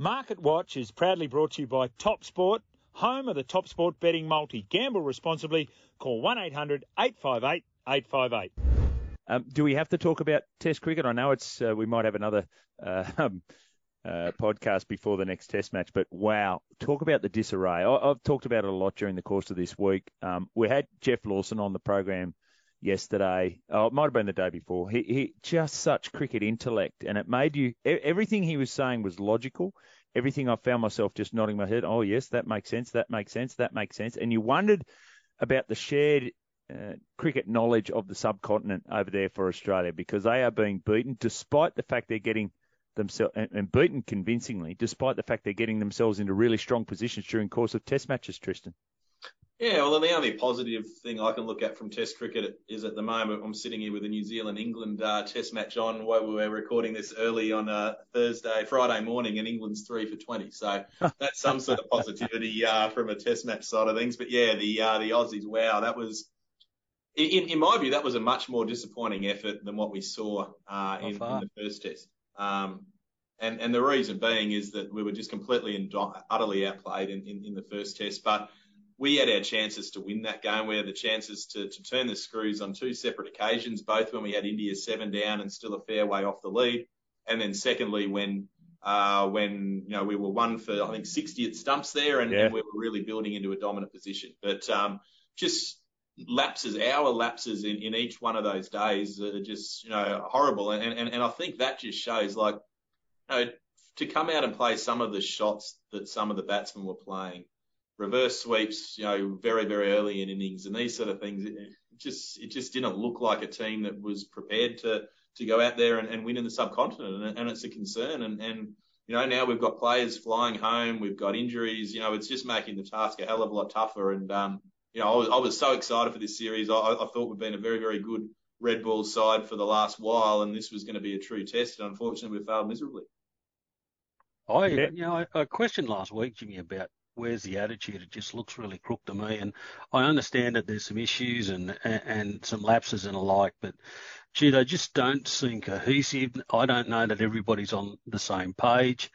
Market Watch is proudly brought to you by Top Sport, home of the Top Sport betting multi. Gamble responsibly. Call 1 800 858 858. Um, do we have to talk about Test cricket? I know it's uh, we might have another uh, um, uh, podcast before the next Test match, but wow, talk about the disarray. I, have talked about it a lot during the course of this week. Um, we had Geoff Lawson on the program yesterday. Oh, it might have been the day before. He, he just such cricket intellect, and it made you everything he was saying was logical. Everything I found myself just nodding my head. Oh yes, that makes sense. That makes sense. That makes sense. And you wondered about the shared uh, cricket knowledge of the subcontinent over there for Australia because they are being beaten despite the fact they're getting themselves and, and, beaten convincingly, despite the fact they're getting themselves into really strong positions during course of Test matches. Tristan. Yeah, well, the only positive thing I can look at from Test cricket is at the moment I'm sitting here with a New Zealand England uh, Test match on. While we were recording this early on uh, Thursday, Friday morning, and England's three for 20. So that's some sort of positivity uh, from a Test match side of things. But yeah, the uh, the Aussies, wow, that was. In, in my view, that was a much more disappointing effort than what we saw uh, in, in, the first test. Um, and, and the reason being is that we were just completely and utterly outplayed in, in, in the first test. But we had our chances to win that game. We had the chances to, to turn the screws on two separate occasions, both when we had India seven down and still a fair way off the lead. And then secondly, when, uh, when, you know, we were one for, I think 60 at stumps there and, yeah. and we were really building into a dominant position. But, um, just lapses, our lapses in, in each one of those days are just, you know, horrible. And, and, and I think that just shows like, you know, to come out and play some of the shots that some of the batsmen were playing, reverse sweeps, you know, very, very early in innings and these sort of things. It just, it just didn't look like a team that was prepared to, to go out there and, and win in the subcontinent. And, and it's a concern. And, and, you know, now we've got players flying home. We've got injuries. You know, it's just making the task a hell of a lot tougher. And, um, you know, I was, I was so excited for this series. I, I thought we've been a very, very good red ball side for the last while, and this was going to be a true test. And unfortunately, we failed miserably. I, you know, I, I questioned last week, Jimmy, about where's the attitude? It just looks really crook to me. And I understand that there's some issues and, and, and some lapses and alike, but gee, they just don't seem cohesive. I don't know that everybody's on the same page.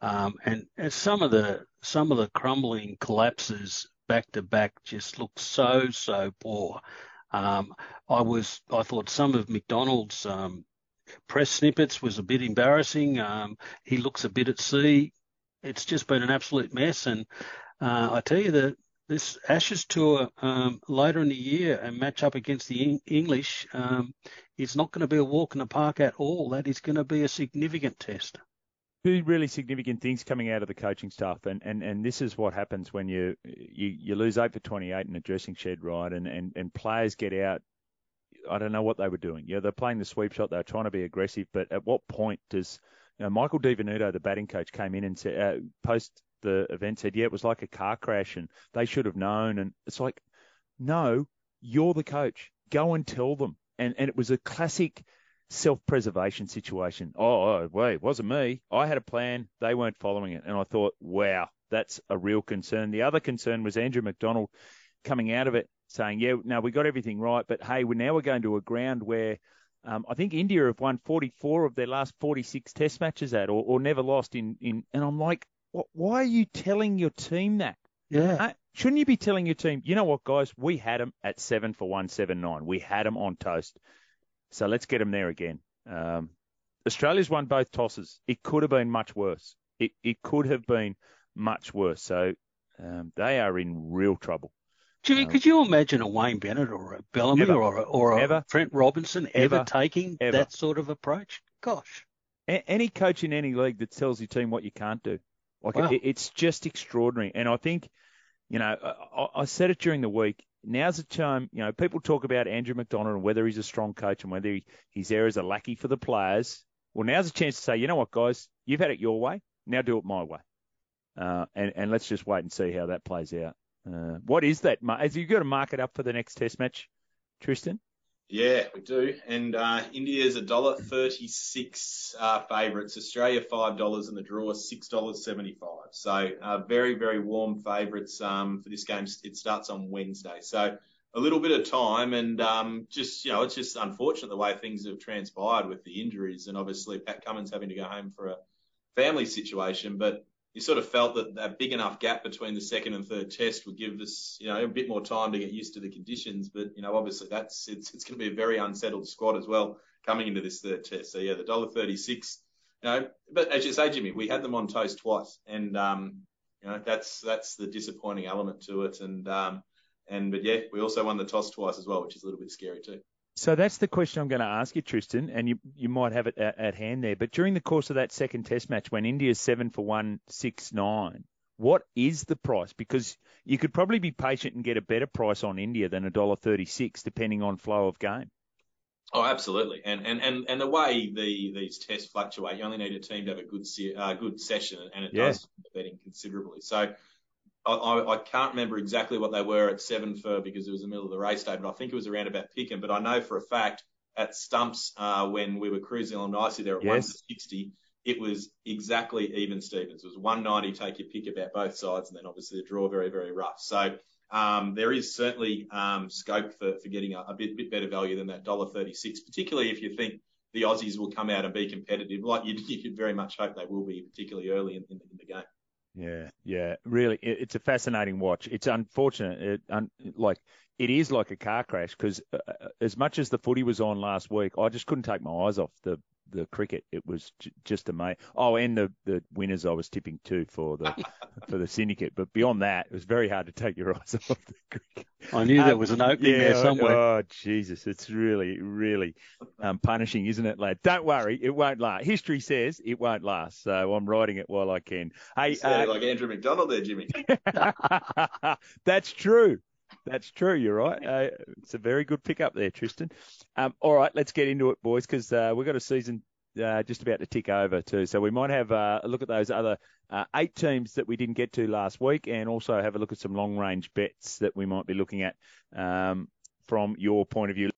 Um, and, and some of the, some of the crumbling collapses back to back just look so, so poor. Um, I was, I thought some of McDonald's, um, press snippets was a bit embarrassing. Um, he looks a bit at sea it's just been an absolute mess. And uh, I tell you that this Ashes tour um, later in the year and match up against the English um, is not going to be a walk in the park at all. That is going to be a significant test. Two really significant things coming out of the coaching staff, and, and, and this is what happens when you, you you lose eight for 28 in a dressing shed, right? And, and, and players get out. I don't know what they were doing. Yeah, they're playing the sweep shot. They're trying to be aggressive, but at what point does know, Michael Di Venuto, the batting coach, came in and said, uh, post the event said, yeah, it was like a car crash and they should have known. And it's like, no, you're the coach. Go and tell them. And, and it was a classic self-preservation situation. Oh, oh, wait, it wasn't me. I had a plan. They weren't following it. And I thought, wow, that's a real concern. The other concern was Andrew McDonald coming out of it saying, yeah, no, we got everything right. But hey, we're now we're going to a ground where – um, I think India have won 44 of their last 46 Test matches at, or, or never lost in, in. And I'm like, what, why are you telling your team that? Yeah. Uh, shouldn't you be telling your team, you know what, guys, we had them at seven for 179. We had them on toast. So let's get them there again. Um, Australia's won both tosses. It could have been much worse. It, it could have been much worse. So um, they are in real trouble. Jimmy, um, could you imagine a Wayne Bennett or a Bellamy or a, or a ever, Trent Robinson ever, ever taking ever. that sort of approach? Gosh. A- any coach in any league that tells your team what you can't do, like wow. it, it's just extraordinary. And I think, you know, I, I said it during the week. Now's the time. You know, people talk about Andrew McDonald and whether he's a strong coach and whether he, he's there as a lackey for the players. Well, now's a chance to say, you know what, guys, you've had it your way. Now do it my way. Uh, and, and let's just wait and see how that plays out. Uh, what is that? Have you got to mark it up for the next Test match, Tristan? Yeah, we do. And uh, is a dollar thirty-six uh, favourites. Australia five dollars, and the draw six dollars seventy-five. So uh, very, very warm favourites um, for this game. It starts on Wednesday, so a little bit of time, and um, just you know, it's just unfortunate the way things have transpired with the injuries, and obviously Pat Cummins having to go home for a family situation, but you sort of felt that that big enough gap between the second and third test would give us, you know, a bit more time to get used to the conditions. But you know, obviously that's it's it's going to be a very unsettled squad as well coming into this third test. So yeah, the dollar thirty six. You know, but as you say, Jimmy, we had them on toast twice, and um, you know that's that's the disappointing element to it. And um, and but yeah, we also won the toss twice as well, which is a little bit scary too. So that's the question I'm going to ask you, Tristan, and you you might have it at, at, hand there. But during the course of that second Test match, when India's seven for one six nine, what is the price? Because you could probably be patient and get a better price on India than a dollar thirty six, depending on flow of game. Oh, absolutely, and and and and the way the these tests fluctuate, you only need a team to have a good uh, good session, and it yeah. does betting considerably. So I, I, can't remember exactly what they were at seven for because it was the middle of the race day, but I think it was around about picking. But I know for a fact at stumps uh, when we were cruising along nicely there at yes. 160, it was exactly even Stevens. It was 190, take your pick about both sides, and then obviously the draw very, very rough. So um, there is certainly um, scope for, for getting a, a bit, bit better value than that $1.36, particularly if you think the Aussies will come out and be competitive, like you, you could very much hope they will be, particularly early in, in, in the game. Yeah, yeah, really, it, it's a fascinating watch. It's unfortunate, it, un, like it is like a car crash because uh, uh, as much as the footy was on last week, I just couldn't take my eyes off the the cricket. It was j- just amazing. Oh, and the the winners I was tipping too for the for the syndicate. But beyond that, it was very hard to take your eyes off the cricket. I knew um, there was an opening yeah, there somewhere. Oh Jesus, it's really really um, punishing, isn't it, lad? Don't worry, it won't last. History says it won't last, so I'm riding it while I can. Hey, uh, like Andrew McDonald there, Jimmy. That's true. That's true. You're right. Uh, it's a very good pickup there, Tristan. Um, all right, let's get into it, boys, because uh, we've got a season uh, just about to tick over too. So we might have uh, a look at those other uh, eight teams that we didn't get to last week, and also have a look at some long range bets that we might be looking at um, from your point of view.